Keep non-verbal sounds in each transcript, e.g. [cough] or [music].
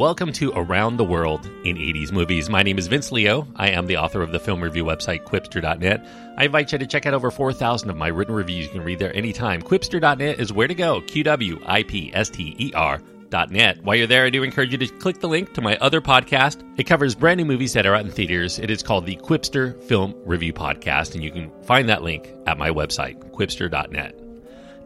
Welcome to Around the World in 80s Movies. My name is Vince Leo. I am the author of the film review website, Qwipster.net. I invite you to check out over 4,000 of my written reviews. You can read there anytime. Qwipster.net is where to go. Q W I P S T E R. Net. While you're there, I do encourage you to click the link to my other podcast. It covers brand new movies that are out in theaters. It is called the Qwipster Film Review Podcast, and you can find that link at my website, qwipster.net.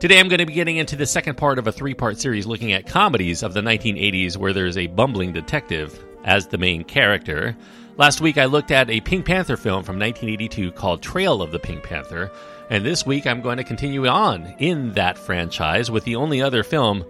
Today I'm going to be getting into the second part of a three part series looking at comedies of the 1980s where there's a bumbling detective as the main character. Last week I looked at a Pink Panther film from 1982 called Trail of the Pink Panther, and this week I'm going to continue on in that franchise with the only other film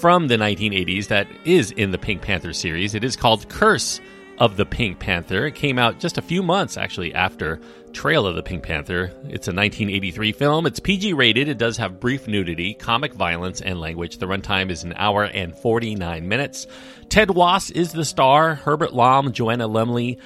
from the 1980s that is in the Pink Panther series. It is called Curse of the Pink Panther. It came out just a few months actually after Trail of the Pink Panther. It's a 1983 film. It's PG rated. It does have brief nudity, comic violence, and language. The runtime is an hour and 49 minutes. Ted Wass is the star. Herbert Lom, Joanna Lumley,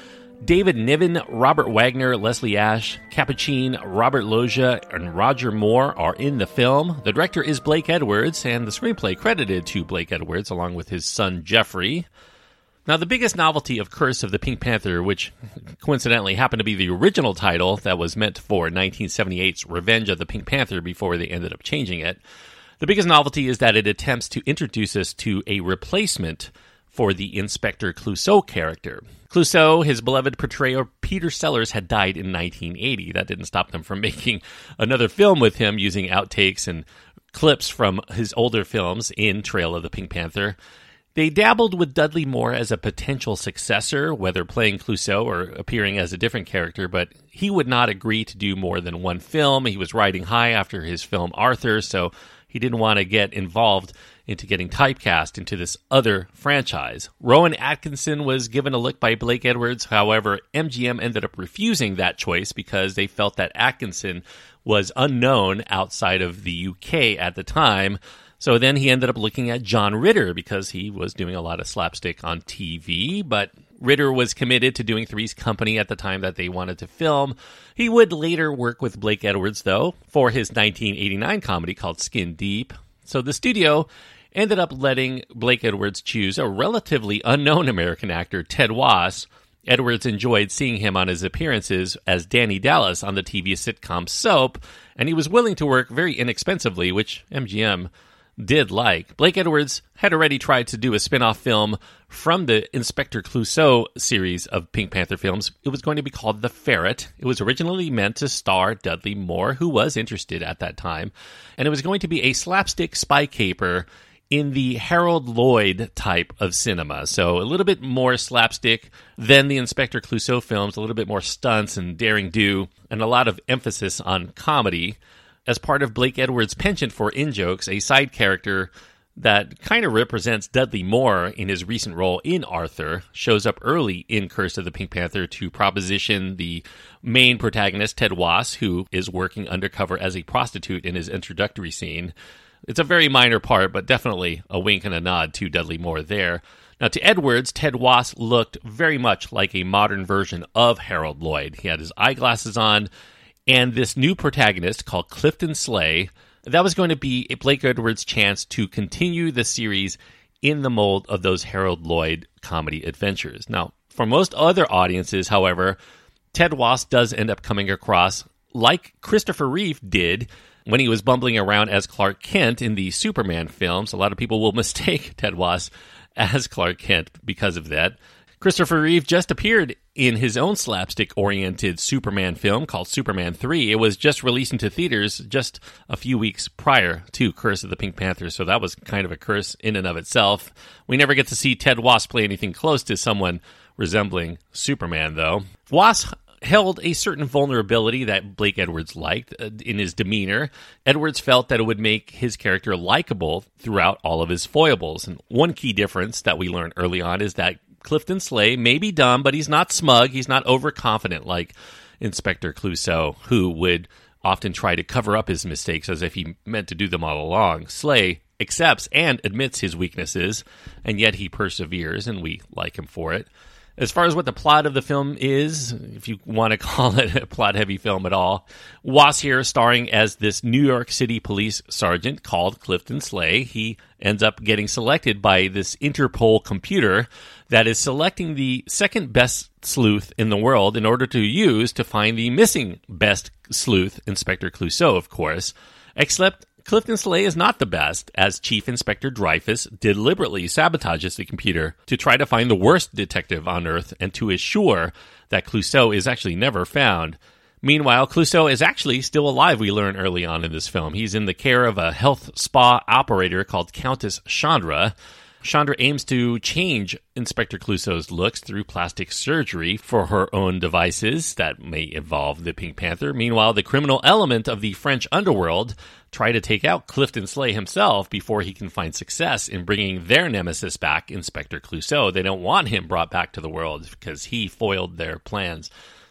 David Niven, Robert Wagner, Leslie Ash, Capucine, Robert Loggia, and Roger Moore are in the film. The director is Blake Edwards, and the screenplay credited to Blake Edwards along with his son Jeffrey. Now, the biggest novelty of Curse of the Pink Panther, which coincidentally happened to be the original title that was meant for 1978's Revenge of the Pink Panther before they ended up changing it, the biggest novelty is that it attempts to introduce us to a replacement for the Inspector Clouseau character. Clouseau, his beloved portrayer Peter Sellers, had died in 1980. That didn't stop them from [laughs] making another film with him using outtakes and clips from his older films in Trail of the Pink Panther. They dabbled with Dudley Moore as a potential successor, whether playing Clouseau or appearing as a different character, but he would not agree to do more than one film. He was riding high after his film Arthur, so he didn't want to get involved into getting typecast into this other franchise. Rowan Atkinson was given a look by Blake Edwards. However, MGM ended up refusing that choice because they felt that Atkinson was unknown outside of the UK at the time. So then he ended up looking at John Ritter because he was doing a lot of slapstick on TV, but Ritter was committed to doing Three's Company at the time that they wanted to film. He would later work with Blake Edwards, though, for his 1989 comedy called Skin Deep. So the studio ended up letting Blake Edwards choose a relatively unknown American actor, Ted Wass. Edwards enjoyed seeing him on his appearances as Danny Dallas on the TV sitcom Soap, and he was willing to work very inexpensively, which MGM did like. Blake Edwards had already tried to do a spin off film from the Inspector Clouseau series of Pink Panther films. It was going to be called The Ferret. It was originally meant to star Dudley Moore, who was interested at that time, and it was going to be a slapstick spy caper in the Harold Lloyd type of cinema. So a little bit more slapstick than the Inspector Clouseau films, a little bit more stunts and daring do, and a lot of emphasis on comedy as part of Blake Edwards' penchant for in jokes, a side character that kind of represents Dudley Moore in his recent role in Arthur shows up early in Curse of the Pink Panther to proposition the main protagonist, Ted Wass, who is working undercover as a prostitute in his introductory scene. It's a very minor part, but definitely a wink and a nod to Dudley Moore there. Now, to Edwards, Ted Wass looked very much like a modern version of Harold Lloyd. He had his eyeglasses on, and this new protagonist called Clifton Sleigh. That was going to be Blake Edwards' chance to continue the series in the mold of those Harold Lloyd comedy adventures. Now, for most other audiences, however, Ted Wass does end up coming across like Christopher Reeve did when he was bumbling around as Clark Kent in the Superman films. A lot of people will [laughs] mistake Ted Wass as Clark Kent because of that. Christopher Reeve just appeared in his own slapstick oriented Superman film called Superman 3. It was just released into theaters just a few weeks prior to Curse of the Pink Panther, so that was kind of a curse in and of itself. We never get to see Ted Wass play anything close to someone resembling Superman, though. Wass held a certain vulnerability that Blake Edwards liked uh, in his demeanor. Edwards felt that it would make his character likable throughout all of his foibles. And one key difference that we learned early on is that Clifton Sleigh may be dumb, but he's not smug. He's not overconfident like Inspector Clouseau, who would often try to cover up his mistakes as if he meant to do them all along. Sleigh accepts and admits his weaknesses, and yet he perseveres, and we like him for it. As far as what the plot of the film is, if you want to [laughs] call it a plot heavy film at all, Wass here starring as this New York City police sergeant called Clifton Sleigh. He ends up getting selected by this Interpol computer that is selecting the second best sleuth in the world in order to use to find the missing best sleuth, Inspector Clouseau, of course. Except Clifton Sleigh is not the best, as Chief Inspector Dreyfus deliberately sabotages the computer to try to find the worst detective on Earth and to assure that Clouseau is actually never found. Meanwhile, Clouseau is actually still alive, we learn early on in this film. He's in the care of a health spa operator called Countess Chandra. Chandra aims to change Inspector Clouseau's looks through plastic surgery for her own devices that may involve the Pink Panther. Meanwhile, the criminal element of the French underworld try to take out Clifton Sleigh himself before he can find success in bringing their nemesis back, Inspector Clouseau. They don't want him brought back to the world because he foiled their plans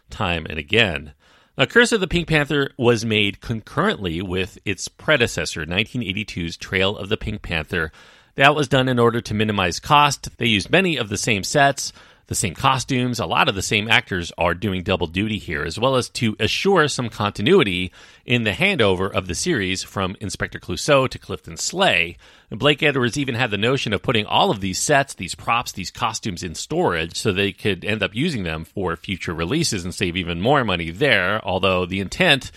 time and again. Now, Curse of the Pink Panther was made concurrently with its predecessor, 1982's Trail of the Pink Panther. That was done in order to minimize cost. They used many of the same sets, the same costumes. A lot of the same actors are doing double duty here, as well as to assure some continuity in the handover of the series from Inspector Clouseau to Clifton Sleigh. And Blake Edwards even had the notion of putting all of these sets, these props, these costumes in storage so they could end up using them for future releases and save even more money there, although the intent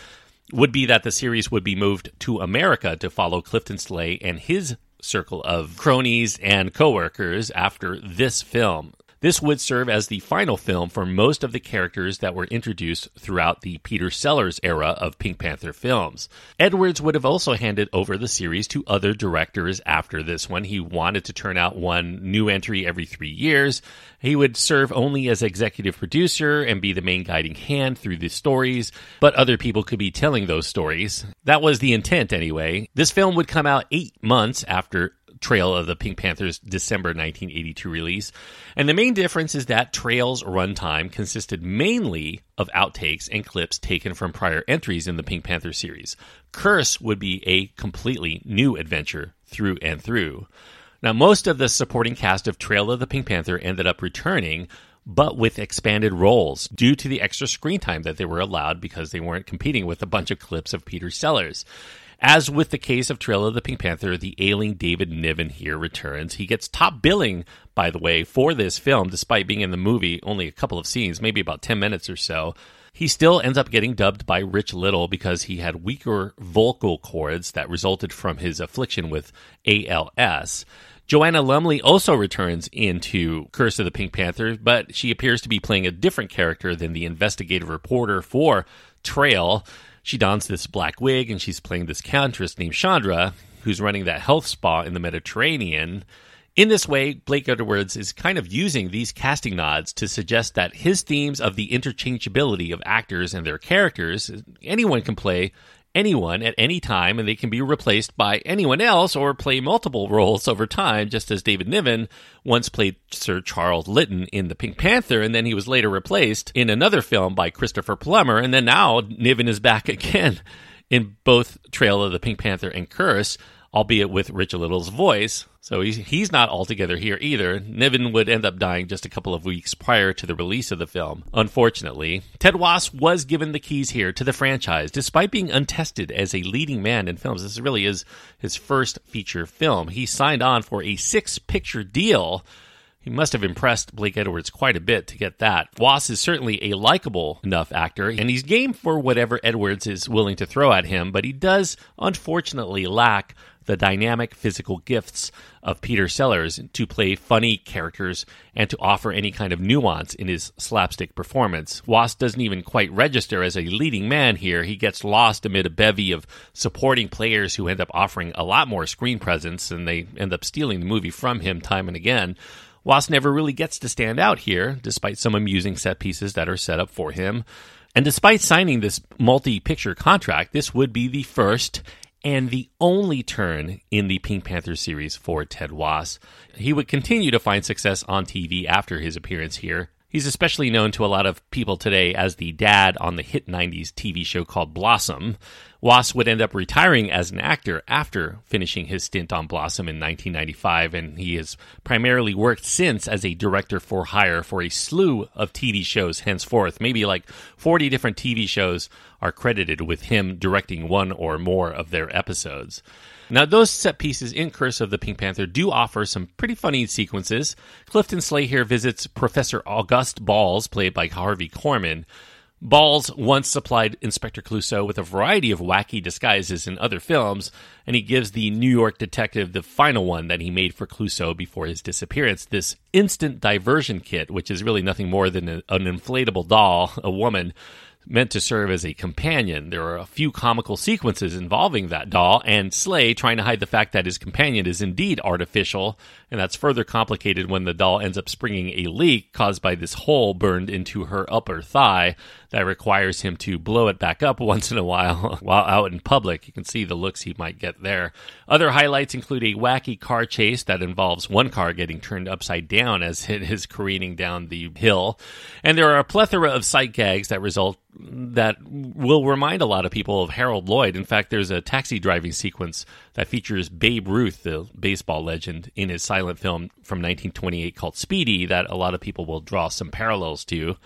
would be that the series would be moved to America to follow Clifton Sleigh and his circle of cronies and coworkers after this film. This would serve as the final film for most of the characters that were introduced throughout the Peter Sellers era of Pink Panther films. Edwards would have also handed over the series to other directors after this one. He wanted to turn out one new entry every three years. He would serve only as executive producer and be the main guiding hand through the stories, but other people could be telling those stories. That was the intent anyway. This film would come out eight months after Trail of the Pink Panthers December 1982 release. And the main difference is that Trail's runtime consisted mainly of outtakes and clips taken from prior entries in the Pink Panther series. Curse would be a completely new adventure through and through. Now, most of the supporting cast of Trail of the Pink Panther ended up returning, but with expanded roles due to the extra screen time that they were allowed because they weren't competing with a bunch of clips of Peter Sellers. As with the case of Trail of the Pink Panther, the ailing David Niven here returns. He gets top billing, by the way, for this film, despite being in the movie only a couple of scenes, maybe about 10 minutes or so. He still ends up getting dubbed by Rich Little because he had weaker vocal cords that resulted from his affliction with ALS. Joanna Lumley also returns into Curse of the Pink Panther, but she appears to be playing a different character than the investigative reporter for Trail she dons this black wig and she's playing this countess named Chandra, who's running that health spa in the Mediterranean. In this way, Blake Edwards is kind of using these casting nods to suggest that his themes of the interchangeability of actors and their characters, anyone can play anyone at any time, and they can be replaced by anyone else or play multiple roles over time, just as David Niven once played Sir Charles Lytton in The Pink Panther, and then he was later replaced in another film by Christopher Plummer, and then now Niven is back [laughs] again in both Trail of the Pink Panther and Curse albeit with Rich Little's voice. So he's, he's not altogether here either. Niven would end up dying just a couple of weeks prior to the release of the film, unfortunately. Ted Wass was given the keys here to the franchise, despite being untested as a leading man in films. This really is his first feature film. He signed on for a six picture deal. He must have impressed Blake Edwards quite a bit to get that. Wass is certainly a likable enough actor, and he's game for whatever Edwards is willing to throw at him, but he does unfortunately lack the dynamic physical gifts of Peter Sellers to play funny characters and to offer any kind of nuance in his slapstick performance. Wass doesn't even quite register as a leading man here. He gets lost amid a bevy of supporting players who end up offering a lot more screen presence and they end up stealing the movie from him time and again. Wass never really gets to stand out here, despite some amusing set pieces that are set up for him. And despite signing this multi picture contract, this would be the first and the only turn in the Pink Panther series for Ted Wass. He would continue to find success on TV after his appearance here. He's especially known to a lot of people today as the dad on the hit 90s TV show called Blossom, Wass would end up retiring as an actor after finishing his stint on Blossom in 1995, and he has primarily worked since as a director for hire for a slew of TV shows henceforth. Maybe like 40 different TV shows are credited with him directing one or more of their episodes. Now, those set pieces in Curse of the Pink Panther do offer some pretty funny sequences. Clifton Sleigh here visits Professor Auguste Balls, played by Harvey Korman, Balls once supplied Inspector Clouseau with a variety of wacky disguises in other films, and he gives the New York detective the final one that he made for Clouseau before his disappearance this instant diversion kit, which is really nothing more than an inflatable doll, a woman meant to serve as a companion. There are a few comical sequences involving that doll, and Sleigh trying to hide the fact that his companion is indeed artificial, and that's further complicated when the doll ends up springing a leak caused by this hole burned into her upper thigh that requires him to blow it back up [laughs] once in a while while out in public. You can see the looks he might get there. Other highlights include a wacky car chase that involves one car getting turned upside down as it is careening down the hill. And there are a plethora of sight gags that result that will remind a lot of people of Harold Lloyd. In fact, there's a taxi driving sequence that features Babe Ruth, the baseball legend, in his silent film from 1928 called Speedy that a lot of people will draw some parallels to.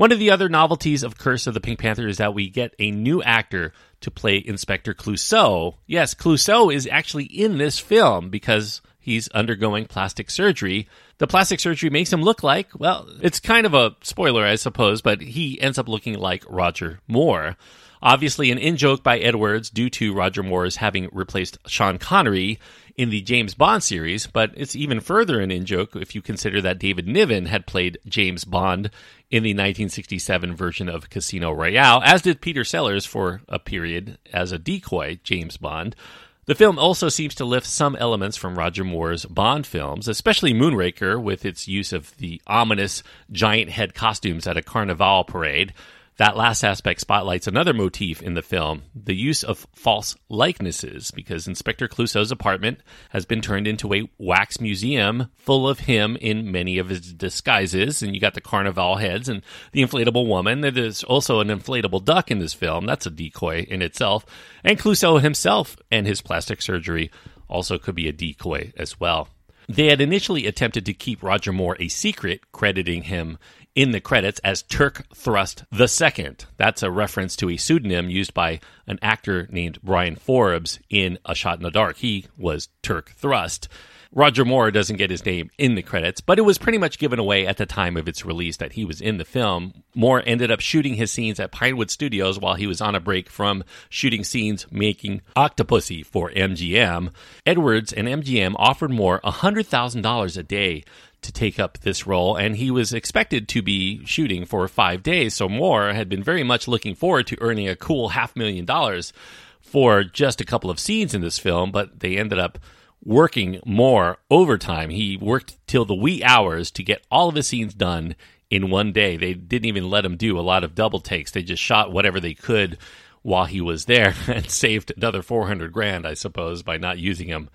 One of the other novelties of Curse of the Pink Panther is that we get a new actor to play Inspector Clouseau. Yes, Clouseau is actually in this film because he's undergoing plastic surgery. The plastic surgery makes him look like, well, it's kind of a spoiler, I suppose, but he ends up looking like Roger Moore. Obviously, an in joke by Edwards due to Roger Moore's having replaced Sean Connery in the James Bond series, but it's even further an in joke if you consider that David Niven had played James Bond in the 1967 version of Casino Royale, as did Peter Sellers for a period as a decoy James Bond. The film also seems to lift some elements from Roger Moore's Bond films, especially Moonraker, with its use of the ominous giant head costumes at a carnival parade. That last aspect spotlights another motif in the film the use of false likenesses, because Inspector Clouseau's apartment has been turned into a wax museum full of him in many of his disguises. And you got the carnival heads and the inflatable woman. There's also an inflatable duck in this film. That's a decoy in itself. And Clouseau himself and his plastic surgery also could be a decoy as well. They had initially attempted to keep Roger Moore a secret, crediting him in the credits as Turk Thrust II. That's a reference to a pseudonym used by an actor named Bryan Forbes in A Shot in the Dark. He was Turk Thrust. Roger Moore doesn't get his name in the credits, but it was pretty much given away at the time of its release that he was in the film. Moore ended up shooting his scenes at Pinewood Studios while he was on a break from shooting scenes making Octopussy for MGM. Edwards and MGM offered Moore $100,000 a day to take up this role, and he was expected to be shooting for five days. So Moore had been very much looking forward to earning a cool half million dollars for just a couple of scenes in this film, but they ended up working more overtime. He worked till the wee hours to get all of his scenes done in one day. They didn't even let him do a lot of double takes. They just shot whatever they could while he was there [laughs] and saved another 400 grand, I suppose, by not using him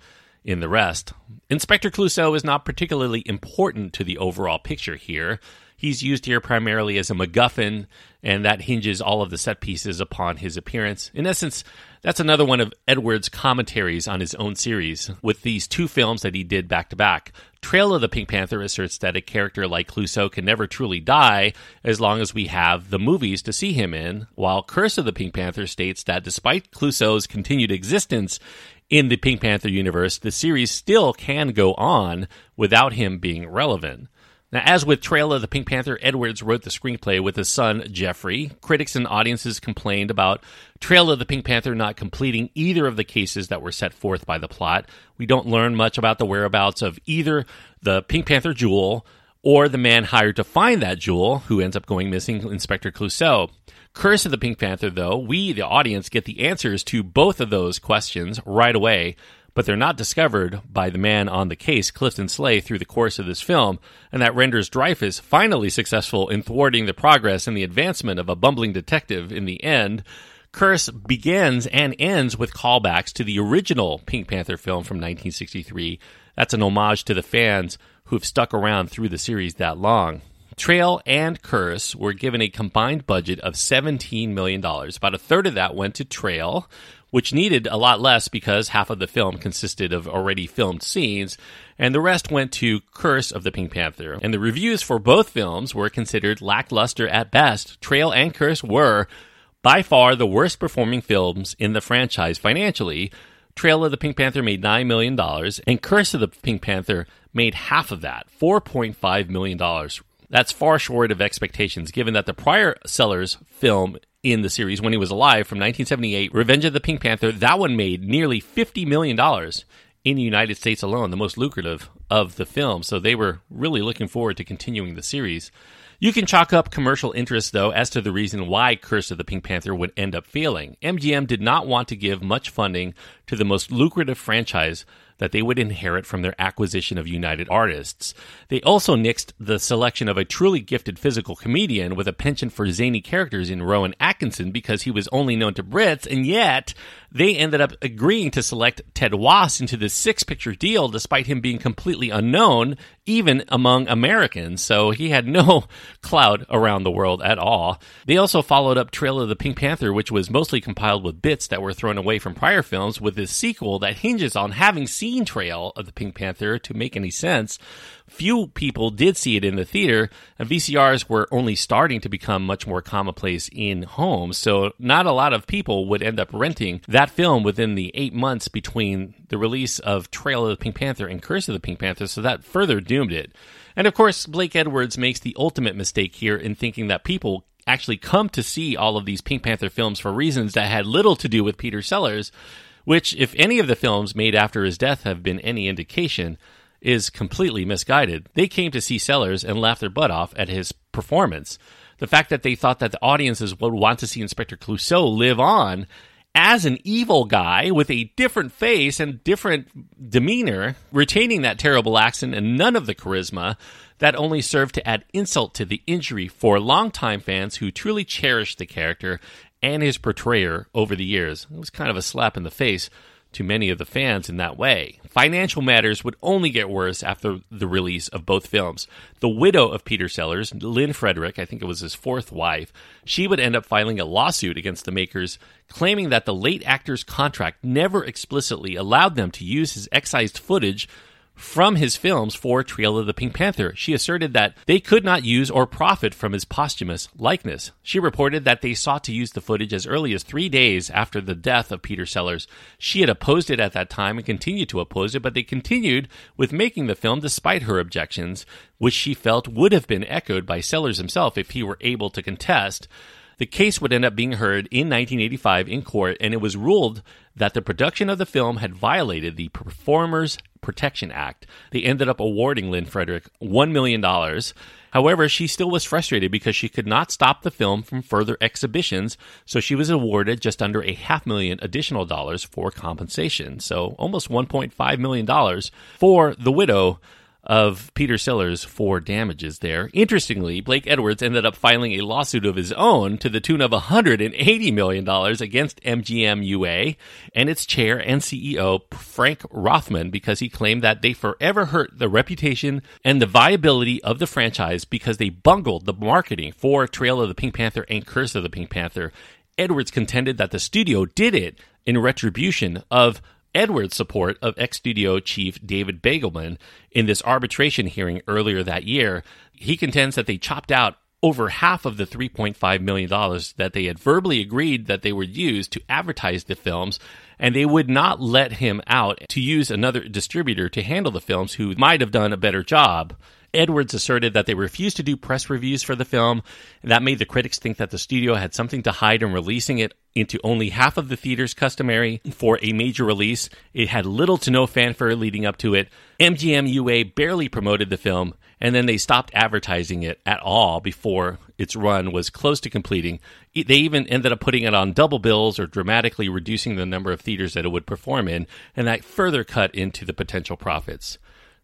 in the rest. Inspector Clouseau is not particularly important to the overall picture here. He's used here primarily as a MacGuffin, and that hinges all of the set pieces upon his appearance. In essence, that's another one of Edwards' commentaries on his own series, with these two films that he did back to back. Trail of the Pink Panther asserts that a character like Clouseau can never truly die as long as we have the movies to see him in, while Curse of the Pink Panther states that despite Clouseau's continued existence, in the Pink Panther universe, the series still can go on without him being relevant. Now, as with Trail of the Pink Panther, Edwards wrote the screenplay with his son, Jeffrey. Critics and audiences complained about Trail of the Pink Panther not completing either of the cases that were set forth by the plot. We don't learn much about the whereabouts of either the Pink Panther jewel or the man hired to find that jewel, who ends up going missing, Inspector Clouseau. Curse of the Pink Panther, though, we, the audience, get the answers to both of those questions right away, but they're not discovered by the man on the case, Clifton Sleigh, through the course of this film, and that renders Dreyfus finally successful in thwarting the progress and the advancement of a bumbling detective in the end. Curse begins and ends with callbacks to the original Pink Panther film from 1963. That's an homage to the fans who've stuck around through the series that long. Trail and Curse were given a combined budget of $17 million. About a third of that went to Trail, which needed a lot less because half of the film consisted of already filmed scenes, and the rest went to Curse of the Pink Panther. And the reviews for both films were considered lackluster at best. Trail and Curse were by far the worst performing films in the franchise financially. Trail of the Pink Panther made $9 million, and Curse of the Pink Panther made half of that, $4.5 million. That's far short of expectations, given that the prior Sellers film in the series when he was alive from 1978, Revenge of the Pink Panther, that one made nearly $50 million in the United States alone, the most lucrative of the film. So they were really looking forward to continuing the series. You can chalk up commercial interest, though, as to the reason why Curse of the Pink Panther would end up failing. MGM did not want to give much funding to the most lucrative franchise that they would inherit from their acquisition of United Artists. They also nixed the selection of a truly gifted physical comedian with a penchant for zany characters in Rowan Atkinson because he was only known to Brits, and yet they ended up agreeing to select Ted Wass into the six picture deal despite him being completely unknown, even among Americans. So he had no [laughs] clout around the world at all. They also followed up Trail of the Pink Panther, which was mostly compiled with bits that were thrown away from prior films, with this sequel that hinges on having seen Trail of the Pink Panther to make any sense. Few people did see it in the theater, and VCRs were only starting to become much more commonplace in homes. So, not a lot of people would end up renting that film within the eight months between the release of Trail of the Pink Panther and Curse of the Pink Panther. So, that further doomed it. And of course, Blake Edwards makes the ultimate mistake here in thinking that people actually come to see all of these Pink Panther films for reasons that had little to do with Peter Sellers, which, if any of the films made after his death have been any indication, is completely misguided. They came to see Sellers and laughed their butt off at his performance. The fact that they thought that the audiences would want to see Inspector Clouseau live on as an evil guy with a different face and different demeanor, retaining that terrible accent and none of the charisma, that only served to add insult to the injury for longtime fans who truly cherished the character and his portrayer over the years. It was kind of a slap in the face to many of the fans in that way. Financial matters would only get worse after the release of both films. The widow of Peter Sellers, Lynn Frederick, I think it was his fourth wife, she would end up filing a lawsuit against the makers, claiming that the late actor's contract never explicitly allowed them to use his excised footage from his films for Trail of the Pink Panther. She asserted that they could not use or profit from his posthumous likeness. She reported that they sought to use the footage as early as three days after the death of Peter Sellers. She had opposed it at that time and continued to oppose it, but they continued with making the film despite her objections, which she felt would have been echoed by Sellers himself if he were able to contest. The case would end up being heard in 1985 in court, and it was ruled that the production of the film had violated the Performers Protection Act. They ended up awarding Lynn Frederick $1 million. However, she still was frustrated because she could not stop the film from further exhibitions, so she was awarded just under a half million additional dollars for compensation. So almost $1.5 million for the widow of Peter Sellers for damages there. Interestingly, Blake Edwards ended up filing a lawsuit of his own to the tune of $180 million against MGM UA and its chair and CEO, Frank Rothman, because he claimed that they forever hurt the reputation and the viability of the franchise because they bungled the marketing for Trail of the Pink Panther and Curse of the Pink Panther. Edwards contended that the studio did it in retribution of Edwards' support of ex studio chief David Begelman in this arbitration hearing earlier that year. He contends that they chopped out over half of the $3.5 million that they had verbally agreed that they would use to advertise the films, and they would not let him out to use another distributor to handle the films who might have done a better job. Edwards asserted that they refused to do press reviews for the film. That made the critics think that the studio had something to hide in releasing it into only half of the theaters customary for a major release. It had little to no fanfare leading up to it. MGM UA barely promoted the film, and then they stopped advertising it at all before its run was close to completing. They even ended up putting it on double bills or dramatically reducing the number of theaters that it would perform in, and that further cut into the potential profits.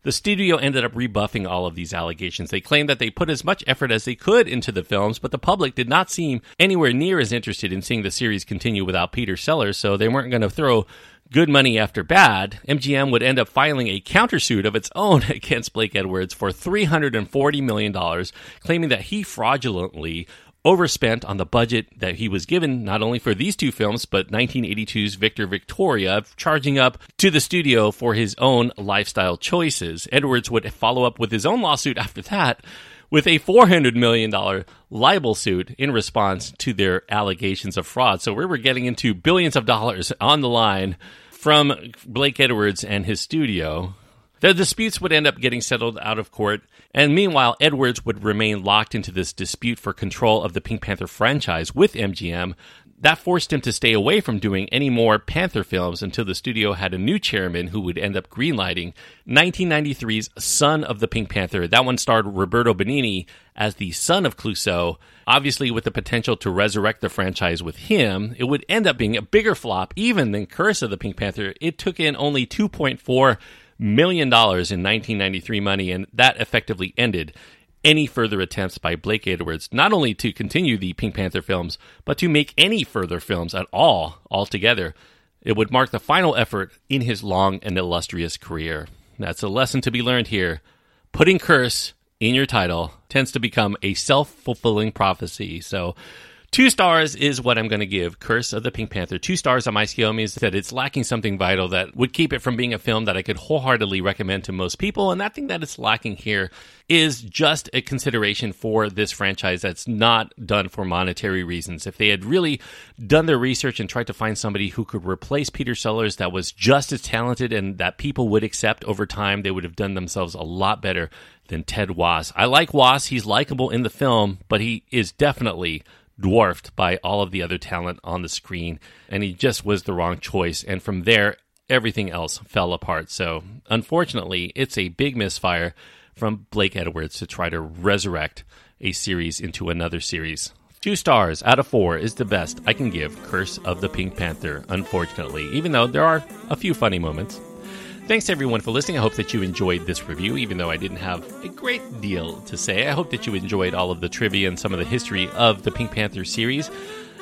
The studio ended up rebuffing all of these allegations. They claimed that they put as much effort as they could into the films, but the public did not seem anywhere near as interested in seeing the series continue without Peter Sellers, so they weren't going to throw good money after bad, MGM would end up filing a countersuit of its own [laughs] against Blake Edwards for $340 million, claiming that he fraudulently overspent on the budget that he was given not only for these two films but 1982's Victor Victoria charging up to the studio for his own lifestyle choices. Edwards would follow up with his own lawsuit after that with a $400 million libel suit in response to their allegations of fraud. So we were getting into billions of dollars on the line from Blake Edwards and his studio. The disputes would end up getting settled out of court, and meanwhile, Edwards would remain locked into this dispute for control of the Pink Panther franchise with MGM. That forced him to stay away from doing any more Panther films until the studio had a new chairman who would end up greenlighting 1993's Son of the Pink Panther. That one starred Roberto Benigni as the son of Clouseau. Obviously, with the potential to resurrect the franchise with him, it would end up being a bigger flop even than Curse of the Pink Panther. It took in only 2.4 million dollars in 1993 money, and that effectively ended any further attempts by Blake Edwards not only to continue the Pink Panther films, but to make any further films at all altogether. It would mark the final effort in his long and illustrious career. That's a lesson to be learned here. Putting curse in your title tends to become a self fulfilling prophecy. So, Two stars is what I'm going to give Curse of the Pink Panther. Two stars on my scale means that it's lacking something vital that would keep it from being a film that I could wholeheartedly recommend to most people. And that thing that it's lacking here is just a consideration for this franchise that's not done for monetary reasons. If they had really done their research and tried to find somebody who could replace Peter Sellers that was just as talented and that people would accept over time, they would have done themselves a lot better than Ted Wass. I like Wass. He's likable in the film, but he is definitely dwarfed by all of the other talent on the screen, and he just was the wrong choice. And from there, everything else fell apart. So, unfortunately, it's a big misfire from Blake Edwards to try to resurrect a series into another series. Two stars out of four is the best I can give Curse of the Pink Panther, unfortunately, even though there are a few funny moments. Thanks everyone for listening. I hope that you enjoyed this review, even though I didn't have a great deal to say. I hope that you enjoyed all of the trivia and some of the history of the Pink Panther series.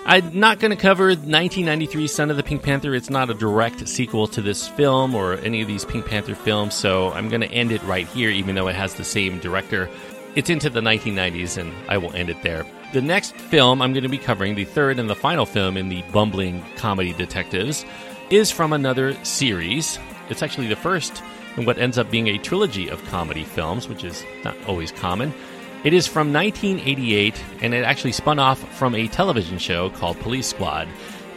I'm not going to cover 1993 Son of the Pink Panther. It's not a direct sequel to this film or any of these Pink Panther films, so I'm going to end it right here, even though it has the same director. It's into the 1990s, and I will end it there. The next film I'm going to be covering, the third and the final film in the bumbling comedy detectives, is from another series. It's actually the first in what ends up being a trilogy of comedy films, which is not always common. It is from 1988, and it actually spun off from a television show called Police Squad.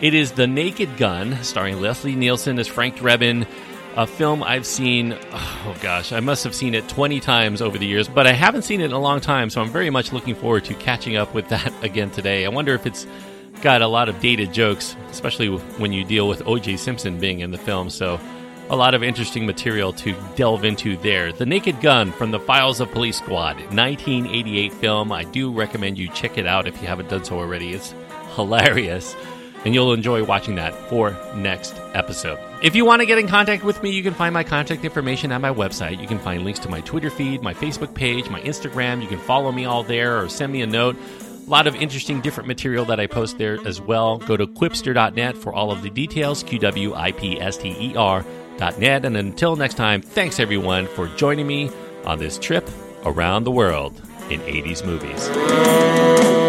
It is The Naked Gun, starring Leslie Nielsen as Frank Drebin, a film I've seen, oh gosh, I must have seen it 20 times over the years, but I haven't seen it in a long time, so I'm very much looking forward to catching up with that [laughs] again today. I wonder if it's got a lot of dated jokes, especially when you deal with O.J. Simpson being in the film, so a lot of interesting material to delve into there. The Naked Gun from the Files of Police Squad, 1988 film. I do recommend you check it out if you haven't done so already. It's hilarious, and you'll enjoy watching that for next episode. If you want to get in contact with me, you can find my contact information at my website. You can find links to my Twitter feed, my Facebook page, my Instagram. You can follow me all there or send me a note. A lot of interesting different material that I post there as well. Go to qwipster.net for all of the details. Q W I P S T E R net. And until next time, thanks everyone for joining me on this trip around the world in 80s movies.